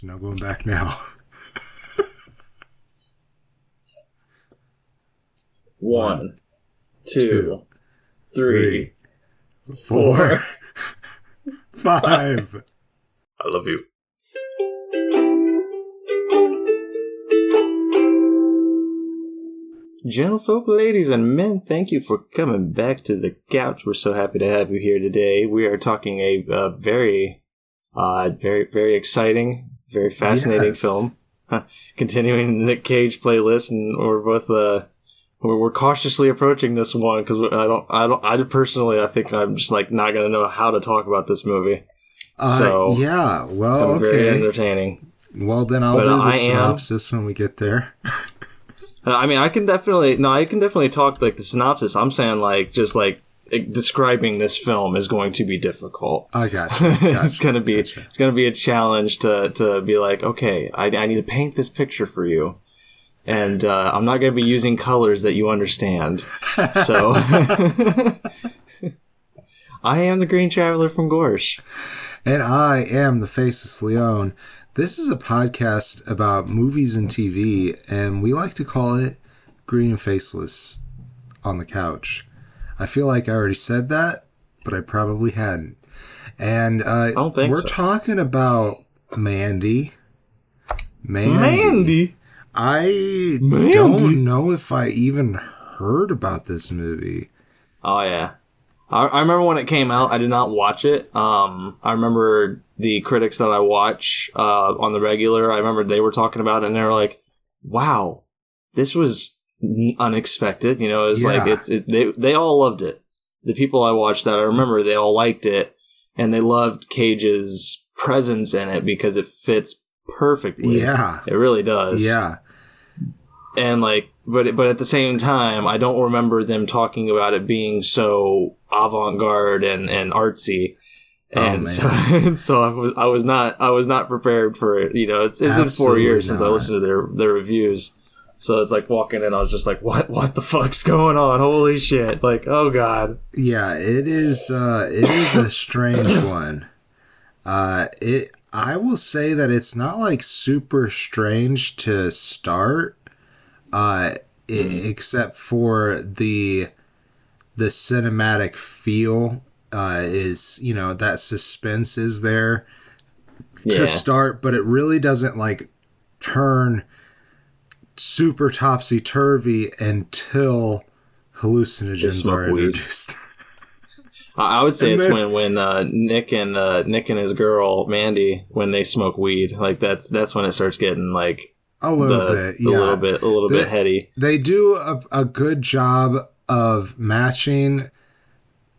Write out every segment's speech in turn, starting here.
There's no going back now. One, two, three, Four, four. five. I love you. Gentlefolk, ladies and men, thank you for coming back to the couch. We're so happy to have you here today. We are talking a, uh very, uh, very, very exciting, very fascinating Yes. film. Continuing the Nick Cage playlist, and we're both uh, we're, we're cautiously approaching this one because I don't, I don't, I personally, I think I'm just like not gonna know how to talk about this movie. Uh, So, yeah, well, gonna very entertaining. Well, then I'll But do the I am- synopsis when we get there. I mean, I can definitely no, I can definitely talk like the synopsis. I'm saying like just like describing this film is going to be difficult. I got you. it's gonna be Gotcha. it's gonna be a challenge to to be like, okay, I, I need to paint this picture for you, and uh, I'm not gonna be using colors that you understand. So, I am the Green Traveler from Gorsh. And I am the Faceless Leone. This is a podcast about movies and TV, and we like to call it Green and Faceless on the Couch. I feel like I already said that, but I probably hadn't. And uh, we're so. talking about Mandy. Mandy. I Mandy. don't know if I even heard about this movie. Oh yeah, I, I remember when it came out. I did not watch it. Um, I remember the critics that I watch uh, on the regular. I remember they were talking about it, and they were like, "Wow, this was unexpected." You know, it was like it's it, they they all loved it. The people I watched that I remember they all liked it, and they loved Cage's presence in it because it fits perfectly. Yeah. it really does Yeah. and like but but at the same time i don't remember them talking about it being so avant-garde and and artsy Oh, and man. so and so i was i was not i was not prepared for it you know it's, it's been four years since i listened to their their reviews so it's like walking in i was just like what what the fuck's going on holy shit like oh god Yeah, it is. Uh, it is a strange one. Uh, it. I will say that it's not like super strange to start, uh, i- except for the the cinematic feel. Uh, is you know that suspense is there yeah to start, but it really doesn't like turn super topsy turvy until hallucinogens are weed. introduced. I I would say And it's then- when when uh, Nick and uh, Nick and his girl Mandy when they smoke weed like that's that's when it starts getting like A little the, bit, the yeah. little bit a little bit heady. They do a, a good job of matching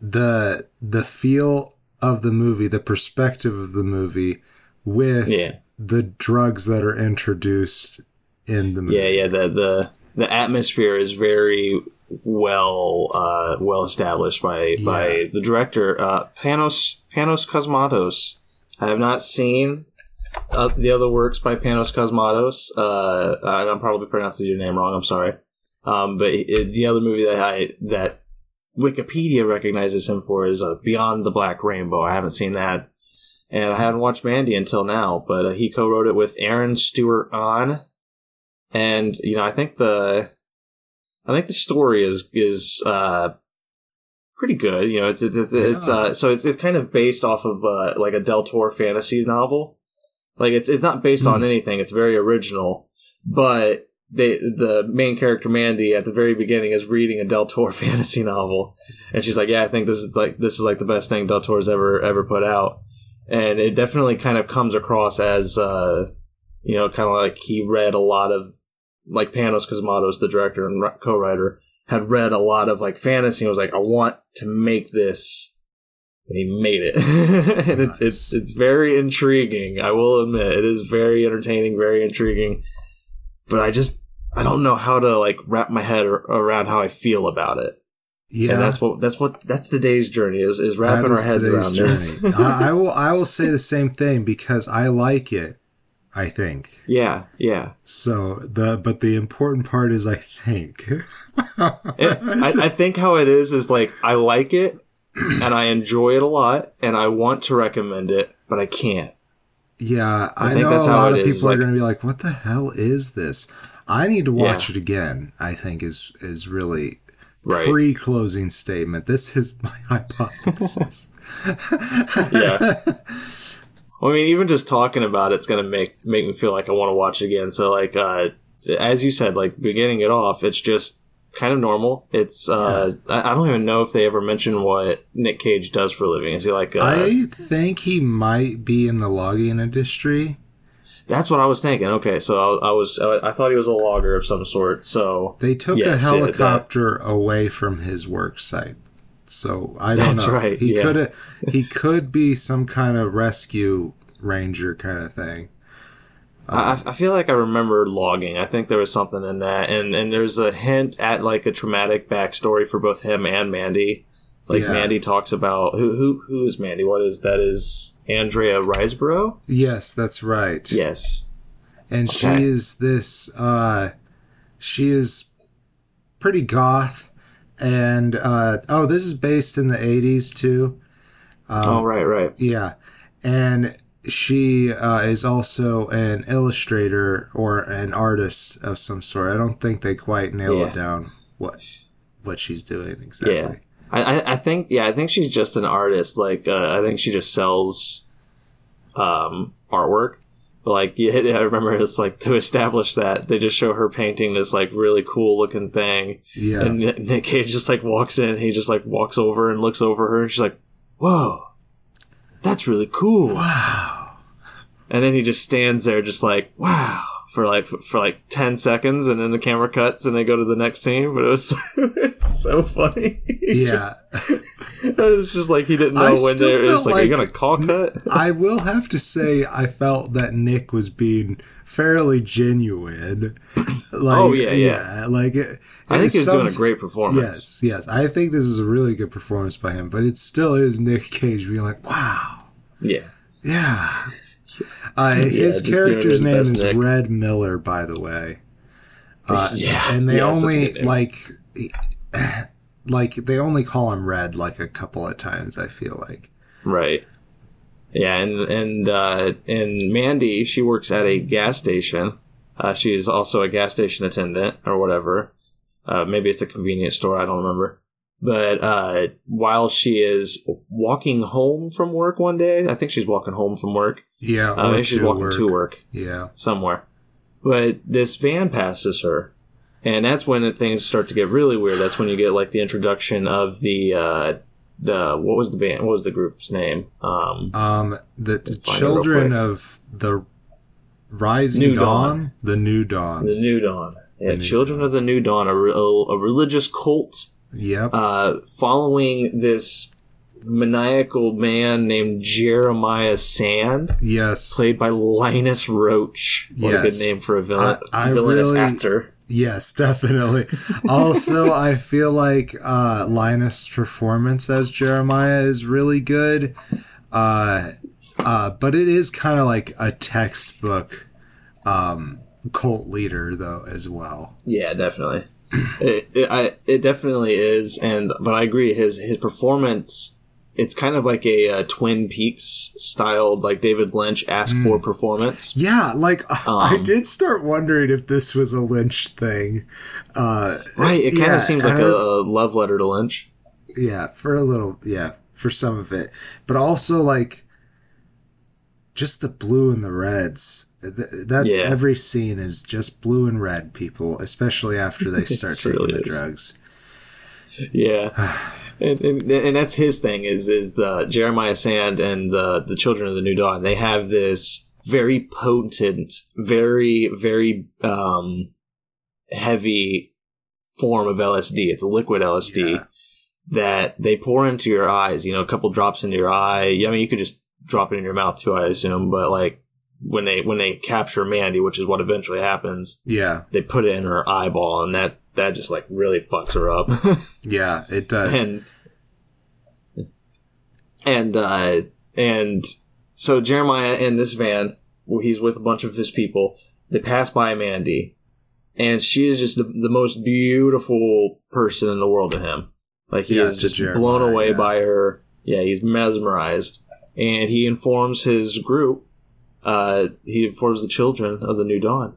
the the feel of the movie, the perspective of the movie, with Yeah, the drugs that are introduced in the movie. yeah, yeah. The the the atmosphere is very well uh, well established by by the director uh, Panos Panos Cosmatos. I have not seen uh, the other works by Panos Cosmatos, uh, and I'm probably pronouncing your name wrong. I'm sorry. Um, but it, the other movie that I that Wikipedia recognizes him for is uh, Beyond the Black Rainbow. I haven't seen that, and I haven't watched Mandy until now. But uh, he co-wrote it with Aaron Stewart-Ahn, and you know I think the I think the story is is uh, pretty good. You know, it's it's it's, it's uh, so it's it's kind of based off of uh, like a Del Toro fantasy novel. Like it's it's not based on anything. It's very original, but they the main character Mandy at the very beginning is reading a Del Toro fantasy novel, and she's like, "Yeah, I think this is like this is like the best thing Del Toro's ever ever put out," and it definitely kind of comes across as uh, you know, kind of like he read a lot of like Panos Cosmatos, the director and co-writer, had read a lot of like fantasy and was like, "I want to make this." And he made it, and it's it's it's very intriguing. I will admit, it is very entertaining, very intriguing. But I just I don't know how to like wrap my head ar- around how I feel about it. yeah. And that's what that's what that's today's journey is is wrapping That our heads around this. I, I will. I will say the same thing because I like it. I think yeah, yeah. so. The but the important part is I think. It, I, I think how it is is like I like it and I enjoy it a lot and I want to recommend it, but I can't. Yeah, I, I think know that's a how lot of is, people are like- going to be like, "What the hell is this?" I need to watch Yeah. it again. I think is is really Right. pre closing statement. This is my hypothesis. Yeah. Well, I mean, even just talking about it's gonna make make me feel like I want to watch it again. So, like, uh, as you said, like beginning it off, it's just kind of normal. It's uh, I, I don't even know if they ever mention what Nick Cage does for a living. Is he like? Uh, I think he might be in the logging industry. that's what I was thinking. Okay, so I, I was I, I thought he was a logger of some sort. So They took Yes, a yeah, helicopter away from his work site. So I don't That's know. right, He yeah. could he could be some kind of rescue ranger kind of thing. I, I feel like I remember logging. I think there was something in that, and and there's a hint at like a traumatic backstory for both him and Mandy. Like Yeah. Mandy talks about who who who is Mandy? What is that? Is Andrea Riseborough? Yes, that's right. Yes. and Okay. she is this uh she is pretty goth and uh oh this is based in the 80s too oh right, right. yeah and she uh, is also an illustrator or an artist of some sort i don't think they quite nail Yeah. it down what what she's doing exactly Yeah. I, I I think yeah I think she's just an artist. Like uh, I think she just sells um artwork. But like yeah, I remember it's like to establish that they just show her painting this like really cool looking thing. yeah And Nick Cage just like walks in, he just like walks over and looks over her, and she's like, "Whoa, that's really cool." wow And then he just stands there, just like, "Wow," for like for like ten seconds, and then the camera cuts, and they go to the next scene. But it was, it was so funny. He just- yeah it was just like he didn't know I when. It was felt like, "Are you like- gonna call cut?" I will have to say I felt that Nick was being fairly genuine. Like, Oh, yeah, yeah. like it, I think he's doing a great performance. Yes, yes. I think this is a really good performance by him, but it still is Nick Cage being like, "Wow, Yeah, yeah." Uh, his just character's his name is Nick. Red Miller, by the way. Uh, Yeah, and they yeah, only like, like they only call him Red like a couple of times. I feel like. right. Yeah, and and uh, and Mandy, she works at a gas station. Uh, she's also a gas station attendant or whatever. Uh, maybe it's a convenience store. I don't remember. But uh, while she is walking home from work one day, I think she's walking home from work. Yeah, or maybe she's to walking work. to work. Yeah. somewhere. But this van passes her. And that's when things start to get really weird. That's when you get like the introduction of the uh the what was the band what was the group's name? Um Um, the, the Find it real children of the rising New dawn, Dawn. the new dawn. the New Dawn. Yeah, New Children of the New Dawn, a, a, a religious cult yep. uh following this maniacal man named Jeremiah Sand, yes. played by Linus Roache. What a good name for a villain, I- I villainous really- actor. Yes, definitely. also, I feel like uh, Linus' performance as Jeremiah is really good. Uh, uh, but it is kind of like a textbook um, cult leader, though, as well. Yeah, definitely. it, it, I, it definitely is, and but I agree. His his performance, it's kind of like a uh, Twin Peaks styled, like David Lynch asked for performance. Yeah, like I Um, did start wondering if this was a Lynch thing. Uh, Right. It kind yeah, of seems like a, I- a love letter to Lynch. Yeah, for a little, yeah, for some of it, but also like just the blue and the reds. That's Yeah. every scene is just blue and red, people, especially after they start taking really the is. drugs. Yeah. And, and, and that's his thing is is the Jeremiah Sand and the the Children of the New Dawn. They have this very potent, very very um, heavy form of LSD. It's a liquid LSD Yeah. that they pour into your eyes. You know, a couple drops into your eye. I mean, you could just drop it in your mouth too, I assume. But like when they when they capture Mandy, which is what eventually happens, Yeah, they put it in her eyeball, and that that just like really fucks her up. yeah, it does. and and uh and so Jeremiah in this van, where he's with a bunch of his people, they pass by Mandy, and she is just the, the most beautiful person in the world to him. Like he Yeah, is just Jeremiah, blown away yeah. by her. Yeah, he's mesmerized, and he informs his group uh, he informs the children of the new dawn.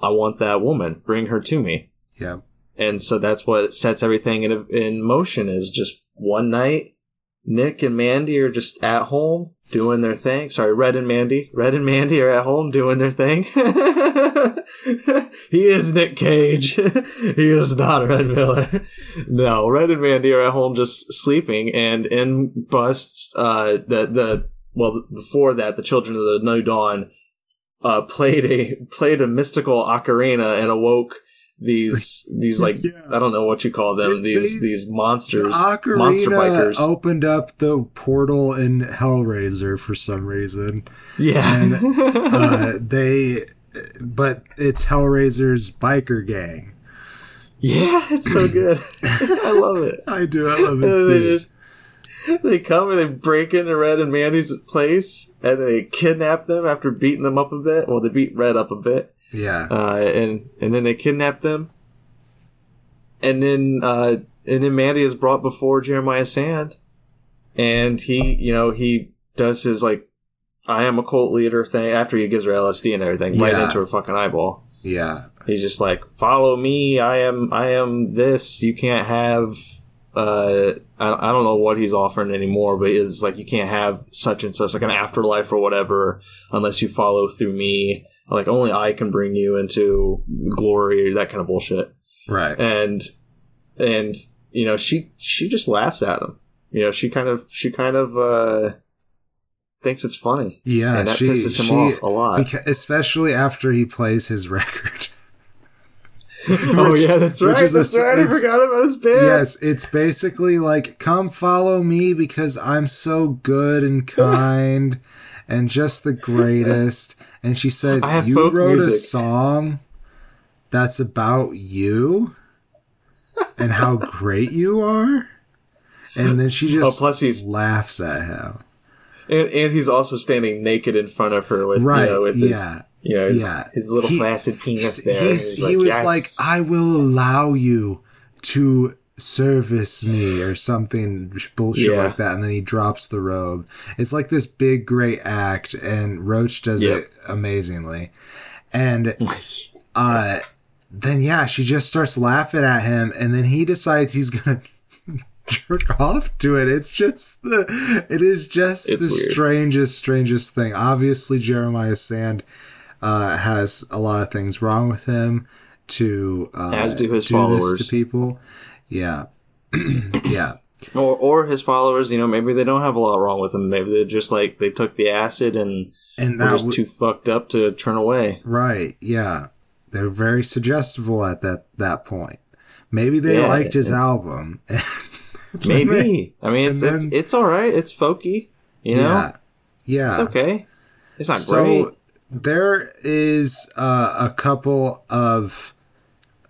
I want that woman. Bring her to me. Yeah. And so that's what sets everything in in motion. Is just one night, Nick and Mandy are just at home doing their thing. Sorry, Red and Mandy. Red and Mandy are at home doing their thing. he is Nick Cage. he is not Red Miller. No, Red and Mandy are at home just sleeping, and in busts uh, the the well before that the Children of the New Dawn uh, played a played a mystical ocarina and awoke these these like yeah. I don't know what you call them these they, these monsters the monster bikers opened up the portal in Hellraiser for some reason. Yeah, and, uh, they but it's Hellraiser's biker gang. Yeah, it's so good. I love it. I do. I love it too. They just they come and they break into Red and Mandy's place and they kidnap them after beating them up a bit. Well, they beat Red up a bit. Yeah. Uh, and and then they kidnap them. And then uh, and then Mandy is brought before Jeremiah Sand, and he you know he does his like I am a cult leader thing after he gives her LSD and everything yeah. right into her fucking eyeball. Yeah. He's just like, follow me. I am, I am this. You can't have, uh, I, I don't know what he's offering anymore, but it's like, you can't have such and such, like an afterlife or whatever, unless you follow through me. Like, only I can bring you into glory, that kind of bullshit. Right. And, and, you know, she, she just laughs at him. You know, she kind of, she kind of, uh, thinks it's funny. Yeah, and that she, pisses him she, off a lot, because, especially after he plays his record. oh yeah, that's right. which That's a, right. I forgot about his band. Yes, it's basically like, "Come follow me because I'm so good and kind and just the greatest." And she said, "You wrote music. a song that's about you and how great you are." And then she oh, just oh, plus he's, laughs at him and, and he's also standing naked in front of her with right, you know, with yeah. His, you know, his, yeah. his little he, flaccid penis there. He was yes. like, I will allow you to service me or something bullshit yeah. like that and then he drops the robe it's like this big great act and Roache does yep. it amazingly and uh then yeah she just starts laughing at him and then he decides he's gonna jerk off to it. It's just the it is just it's the weird. strangest, strangest thing. Obviously, Jeremiah Sand uh, has a lot of things wrong with him. To uh, as do his do followers to people. Yeah, yeah. Or or his followers. You know, maybe they don't have a lot wrong with him. Maybe they're just like they took the acid and and that just w- too fucked up to turn away. Right. Yeah. They're very suggestible at that that point. Maybe they yeah, liked his album. Maybe. I mean, it's, then, it's it's all right. It's folky. You know. Yeah. Yeah. It's okay. It's not so, great. There is uh, a couple of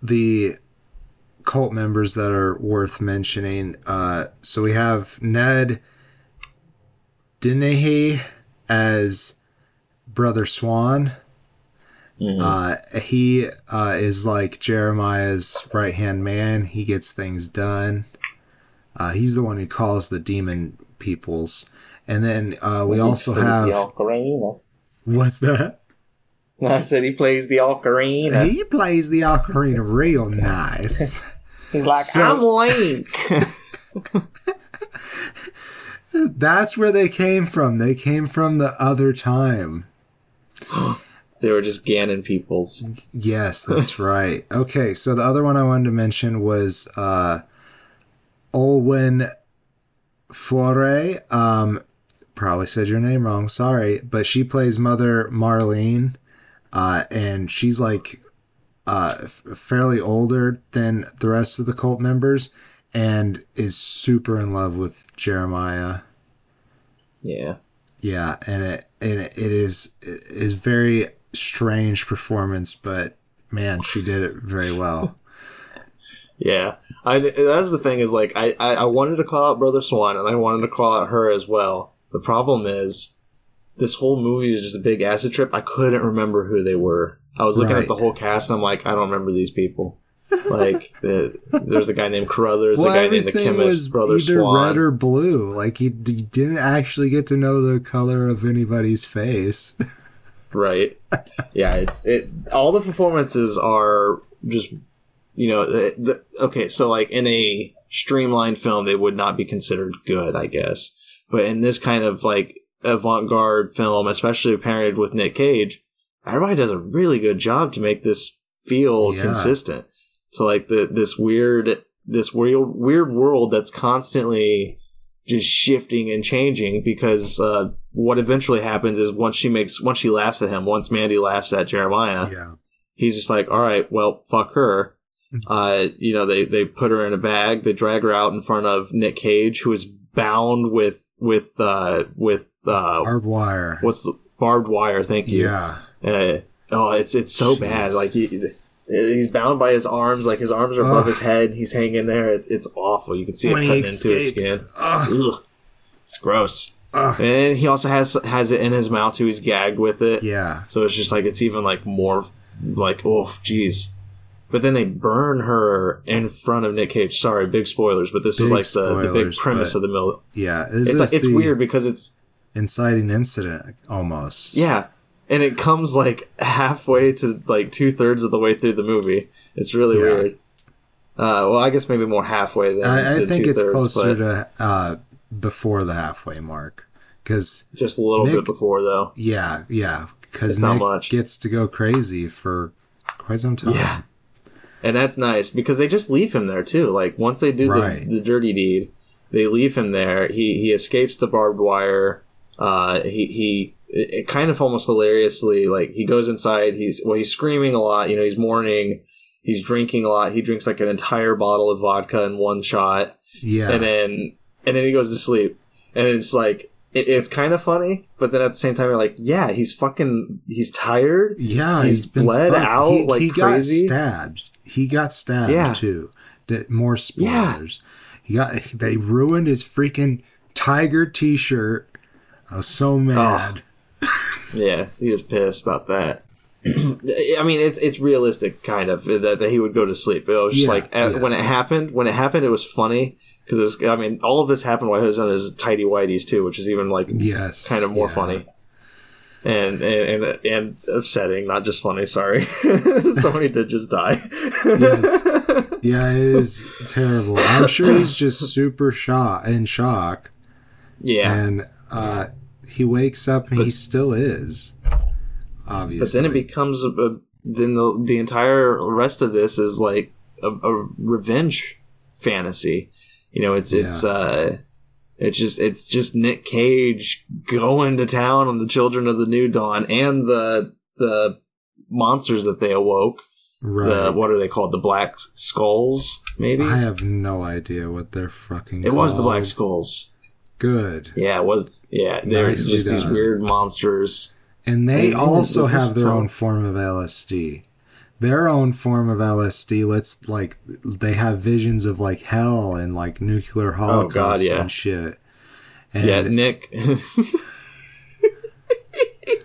the cult members that are worth mentioning. Uh, so we have Ned Dennehy as Brother Swan. Mm-hmm. Uh, he uh, is like Jeremiah's right hand man. He gets things done. Uh, he's the one who calls the demon peoples. And then uh, we also have. The What's that? I said he plays the ocarina. He plays the ocarina real nice. He's like, so, I'm Link. that's where they came from. They came from the other time. they were just Ganon peoples. Yes, that's right. Okay, so the other one I wanted to mention was uh, Olwen Fouéré. Um, probably said your name wrong. Sorry, but she plays Mother Marlene, uh, and she's like uh, fairly older than the rest of the cult members, and is super in love with Jeremiah. Yeah. Yeah, and it and it is it is very strange performance, but man, she did it very well. Yeah, I that's the thing is like I, I, I wanted to call out Brother Swan and I wanted to call out her as well. The problem is this whole movie is just a big acid trip. I couldn't remember who they were. I was looking right. at the whole cast and I'm like, I don't remember these people. like the, there's a guy named Carruthers, well, a guy named the chemist, Brother either Swan. red or blue. Like you, you didn't actually get to know the color of anybody's face. right? yeah, it's it. All the performances are just you know the, the okay. So like in a streamlined film, they would not be considered good, I guess. But in this kind of like avant-garde film, especially paired with Nick Cage, everybody does a really good job to make this feel Yeah. consistent. So like the this weird this weird weird world that's constantly just shifting and changing because uh, what eventually happens is once she makes once she laughs at him, once Mandy laughs at Jeremiah, Yeah. he's just like, all right, well, fuck her. Uh, you know, they, they put her in a bag, they drag her out in front of Nick Cage, who is bound with, with, uh, with, uh, Barbed wire. what's the barbed wire? Thank you. Yeah. Uh, oh, it's, it's so Jeez. bad. Like, he, he's bound by his arms, like his arms are above Ugh. his head, he's hanging there. It's, it's awful. You can see When it cutting into his skin. Ugh. Ugh. It's gross. Ugh. And he also has, has it in his mouth too. He's gagged with it. Yeah. So it's just like it's even like more like oh jeez. But then they burn her in front of Nick Cage. Sorry, big spoilers, but this is Big like the, the big premise of the mill. Yeah. Is It's like, it's weird because it's inciting incident almost? yeah, and it comes like halfway to like two thirds of the way through the movie. It's really Yeah. weird. Uh, well, I guess maybe more halfway than I, I think it's closer to uh, before the halfway mark. Because, just a little Nick- bit before though. yeah, yeah. Because not Nick much. gets to go crazy for quite some time. Yeah. And that's nice because they just leave him there too. Like once they do Right. the, the dirty deed, they leave him there. He he escapes the barbed wire. Uh, he he it, it kind of almost hilariously like he goes inside. He's well, he's screaming a lot. You know, he's mourning. He's drinking a lot. He drinks like an entire bottle of vodka in one shot, Yeah. and then and then he goes to sleep. And it's like it, it's kind of funny, but then at the same time, you're like, yeah, he's fucking, he's tired. Yeah, He's he's bled fucked. out he, like he crazy. got stabbed. He got stabbed Yeah. too. More Yeah. spoilers. He got. They ruined his freaking tiger T-shirt. I was so oh, mad. Yeah, he was pissed about that. I mean, it's it's realistic, kind of that, that he would go to sleep. It was just Yeah, like uh, yeah. when it happened. When it happened, it was funny because it was. I mean, all of this happened while he was on his tidy whities too, which is even like Yes, kind of more yeah. funny. And, and and and upsetting, not just funny. Sorry, somebody did just die. Yes. Yeah, it is terrible. I'm sure he's just super shock in shock, yeah, and uh, he wakes up and he still is. Obviously, but then it becomes a, a, then the the entire rest of this is like a, a revenge fantasy you know it's it's uh it's just it's just nick cage going to town on the children of the new dawn and the the monsters that they awoke right. the what are they called the black skulls maybe I have no idea what they're fucking. it was the black skulls Good. yeah it was yeah they're Nicely just these weird monsters And they also have their tell- own form of LSD. Their own form of LSD. Let's like they have visions of like hell and like nuclear Oh, God, holocaust yeah. and shit. And Yeah, Nick. he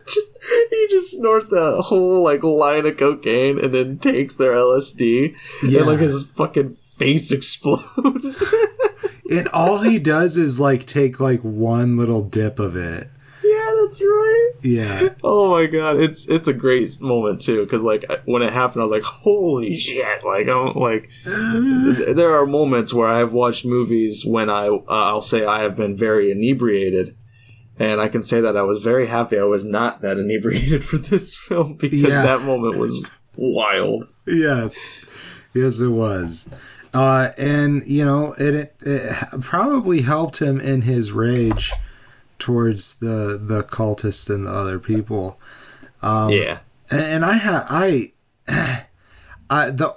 just he just snorts that whole like line of cocaine and then takes their LSD Yeah. and like his fucking face explodes. and all he does is like take like one little dip of it. yeah, that's right. Yeah. Oh my god, it's it's a great moment too because like when it happened, I was like, holy shit! Like I'm like, there are moments where I've watched movies when I uh, I'll say I have been very inebriated. And I can say that I was very happy I was not that inebriated for this film because Yeah. that moment was wild. yes. Yes, it was. Uh, and you know, it, it it probably helped him in his rage towards the the cultists and the other people. Um, yeah. and, and I have I, I the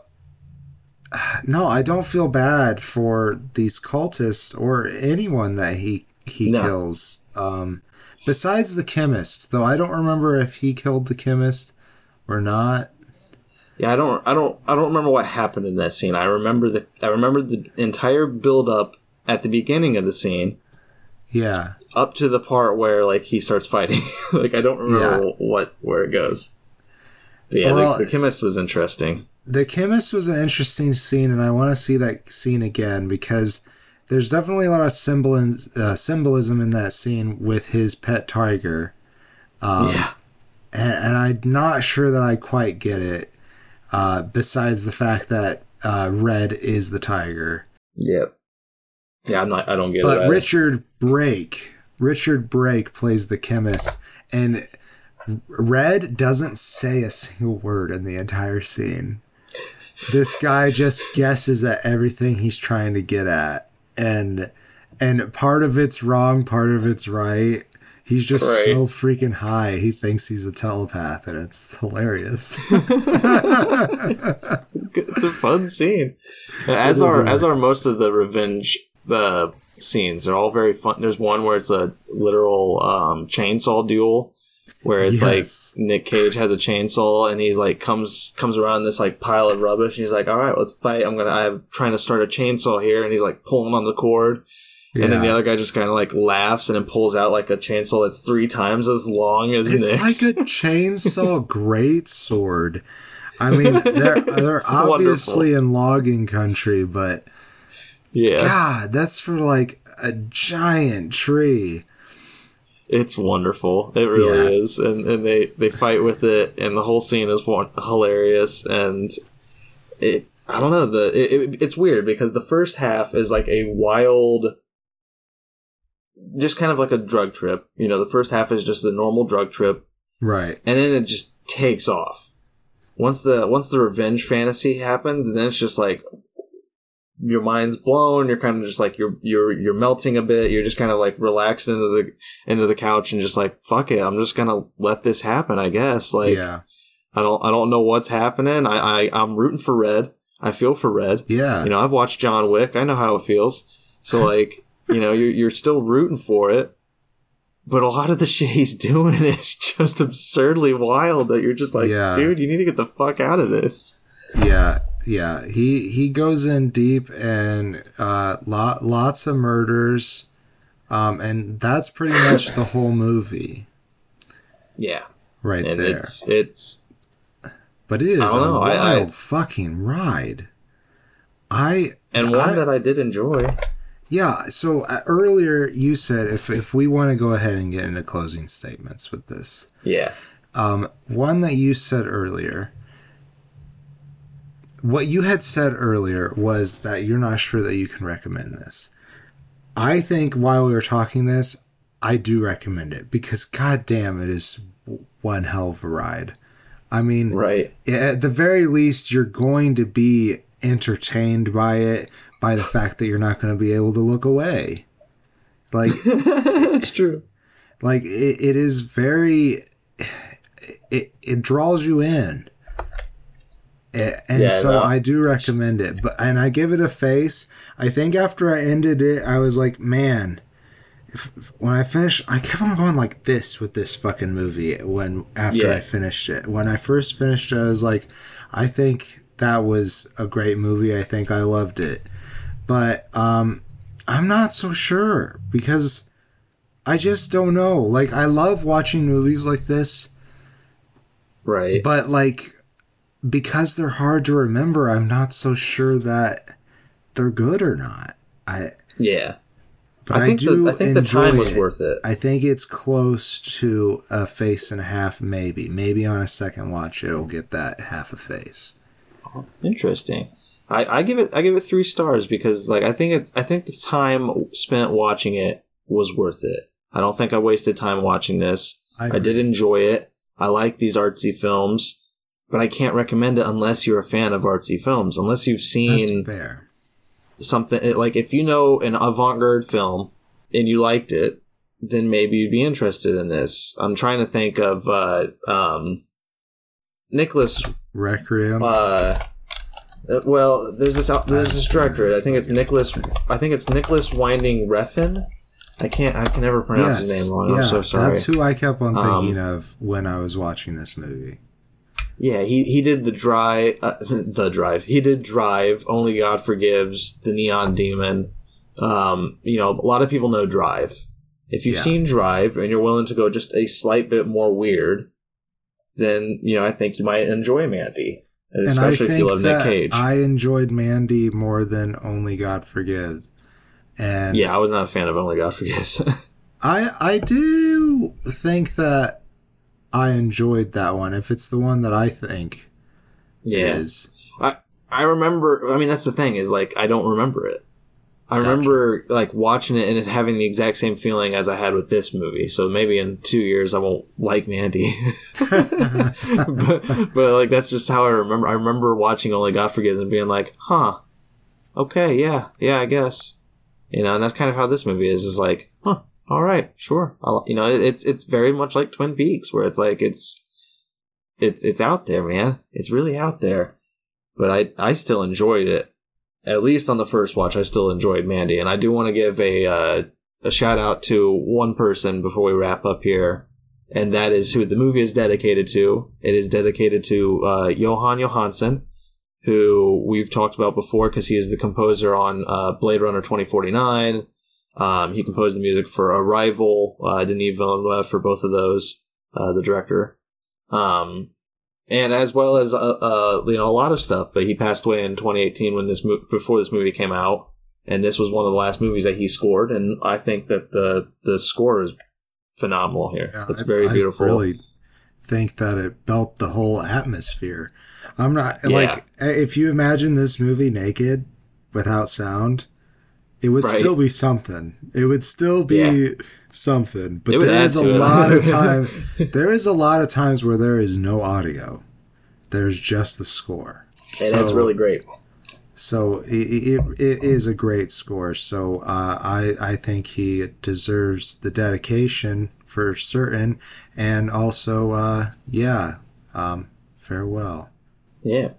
no, I don't feel bad for these cultists or anyone that he he No. kills. Um, besides the chemist, though, I don't remember if he killed the chemist or not. Yeah, I don't, I don't, I don't remember what happened in that scene. I remember the, I remember the entire build up at the beginning of the scene, Yeah, up to the part where like he starts fighting. like I don't remember Yeah. what where it goes. But yeah, Well, the, the chemist was interesting. the chemist was an interesting scene, and I want to see that scene again because there's definitely a lot of symbolism, uh, symbolism in that scene with his pet tiger. Um, yeah, and, and I'm not sure that I quite get it. Uh, besides the fact that uh, Red is the tiger, Yep. Yeah, I'm not. I don't get it. but. Richard Brake, Richard Brake plays the chemist, and Red doesn't say a single word in the entire scene. This guy just guesses at everything he's trying to get at, and and part of it's wrong, part of it's right. He's just Right. so freaking high. He thinks he's a telepath, and it's hilarious. it's a fun scene. As are a as are most of the revenge the scenes. They're all very fun. There's one where it's a literal um, chainsaw duel, where it's Yes. like Nick Cage has a chainsaw and he's like comes comes around this like pile of rubbish and he's like, "All right, let's fight. I'm gonna I'm trying to start a chainsaw here," and he's like pulling on the cord. And then the other guy just kind of like laughs and then pulls out like a chainsaw that's three times as long as It's Nick's. like a chainsaw great sword. I mean, they're they're It's obviously in logging country, but yeah, God, that's for like a giant tree. It's wonderful. It really Yeah. is, and and they they fight with it, and the whole scene is hilarious. And it, I don't know, the it, it, it's weird because the first half is like a wild, just kind of like a drug trip. You know, the first half is just a normal drug trip, Right. and then it just takes off. Once the once the revenge fantasy happens, and then it's just like your mind's blown. You're kind of just like you're you're you're melting a bit. You're just kind of like relaxed into the into the couch and just like fuck it. I'm just gonna let this happen. I guess. Like yeah. I don't I don't know what's happening. I, I I'm rooting for Red. I feel for Red. Yeah. You know I've watched John Wick. I know how it feels. So like you know you're you're still rooting for it. But a lot of the shit he's doing is just absurdly wild that you're just like, Yeah. dude, you need to get the fuck out of this. Yeah. Yeah. He he goes in deep and uh lot lots of murders. Um and that's pretty much the whole movie Yeah. right And there. it's it's But it is I a know, I- I- wild fucking ride. I and one I- that I did enjoy. Yeah. So uh, earlier you said if if we want to go ahead and get into closing statements with this, Yeah. um, one that you said earlier. What you had said earlier was that you're not sure that you can recommend this. I think while we were talking this, I do recommend it because goddamn, it is one hell of a ride. I mean, Right. at the very least, you're going to be entertained by it by the fact that you're not going to be able to look away. Like, That's true. like it, it is very, it, it draws you in. And Yeah, so no. I do recommend it, but and I give it a face. I think after I ended it, I was like, man, if, when I finished, I kept on going like this with this fucking movie. When after Yeah. I finished it, when I first finished it, I was like, I think that was a great movie. I think I loved it, but um, I'm not so sure because I just don't know. Like I love watching movies like this, Right. but like because they're hard to remember, I'm not so sure that they're good or not. I yeah. but I I, do the, I think the time was it. worth it. I think it's close to a face and a half, maybe. Maybe on a second watch, it'll get that half a face. Interesting. I, I give it I give it three stars because like I think it's I think the time spent watching it was worth it. I don't think I wasted time watching this. I, I did enjoy it. I like these artsy films, but I can't recommend it unless you're a fan of artsy films. Unless you've seen fair. something like if you know an avant-garde film and you liked it, then maybe you'd be interested in this. I'm trying to think of uh um Nicholas Requiem. uh uh, well, there's this out- there's this director. I think it's Nicholas. I think it's Nicolas Winding Refn. I can't. I can never pronounce his name wrong. I'm so sorry. That's who I kept on Um, thinking of when I was watching this movie. Yeah, he he did the drive. Uh, the drive. He did drive. Only God forgives. The Neon Demon. Um, you know, a lot of people know Drive. If you've Yeah. seen Drive and you're willing to go just a slight bit more weird, then you know I think you might enjoy Mandy, and I especially think if you love Nick Cage. I enjoyed Mandy more than Only God Forgives. And yeah, I was not a fan of Only God Forgives. I I do think that I enjoyed that one. If it's the one that I think Yeah. is. I I remember. I mean, that's the thing is like I don't remember it. I remember like watching it and it having the exact same feeling as I had with this movie. So maybe in two years I won't like Mandy. but, but like that's just how I remember. I remember watching Only God Forgives and being like, huh, okay, yeah, yeah, I guess. You know, and that's kind of how this movie is. Is like, huh, all right, sure. I'll, you know, it- it's it's very much like Twin Peaks, where it's like it's it's it's out there, man. It's really out there. But I I still enjoyed it. At least on the first watch, I still enjoyed Mandy, and I do want to give a uh, a shout out to one person before we wrap up here, and that is who the movie is dedicated to. It is dedicated to uh, Jóhann Jóhannsson, who we've talked about before because he is the composer on uh, Blade Runner 2049. Um, he composed the music for Arrival, uh, Denis Villeneuve for both of those, uh, the director. Um, and as well as, uh, uh, you know, a lot of stuff, but he passed away in 2018 when this mo- before this movie came out. And this was one of the last movies that he scored. And I think that the, the score is phenomenal here. Yeah, it's very I beautiful. I really think that it built the whole atmosphere. I'm not Yeah. like if you imagine this movie naked without sound, it would Right. still be something. It would still be Yeah. Something. But It would there add is a it. lot of time. there is a lot of times where there is no audio. There's just the score. and it's really great. So it, it, it is a great score. So uh, I I think he deserves the dedication for certain, and also uh, yeah, um, farewell. Yeah.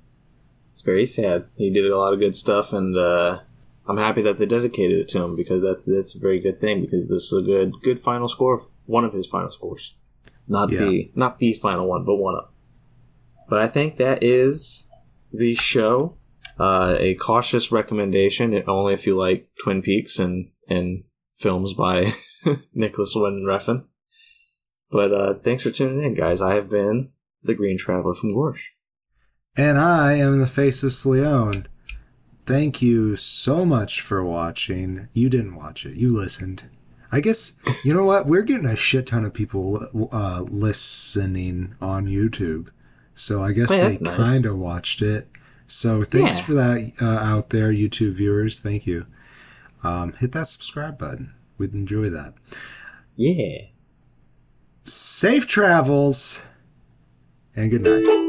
It's very sad. He did a lot of good stuff, and uh, I'm happy that they dedicated it to him because that's that's a very good thing because this is a good good final score, one of his final scores, not Yeah. the not the final one, but one of. But I think that is the show. Uh, a cautious recommendation, only if you like Twin Peaks and and films by Nicolas Winding Refn. But uh, thanks for tuning in, guys. I have been the Green Traveler from Gorsh. And I am the Faceless Leon. Thank you so much for watching. You didn't watch it, you listened. I guess, you know what? We're getting a shit ton of people uh, listening on YouTube. So I guess Hey, they nice. kind of watched it. So thanks Yeah. for that uh, out there, YouTube viewers. Thank you. Um, hit that subscribe button. We'd enjoy that. Yeah. Safe travels and good night.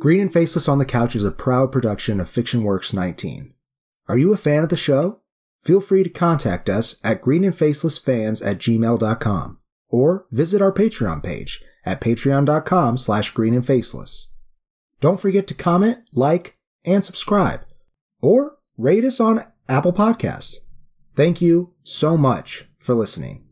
Green and Faceless on the Couch is a proud production of Fiction Works 19. Are you a fan of the show? Feel free to contact us at greenandfacelessfans at gmail.com or visit our Patreon page at patreon.com slash greenandfaceless. Don't forget to comment, like, and subscribe or rate us on Apple Podcasts. Thank you so much for listening.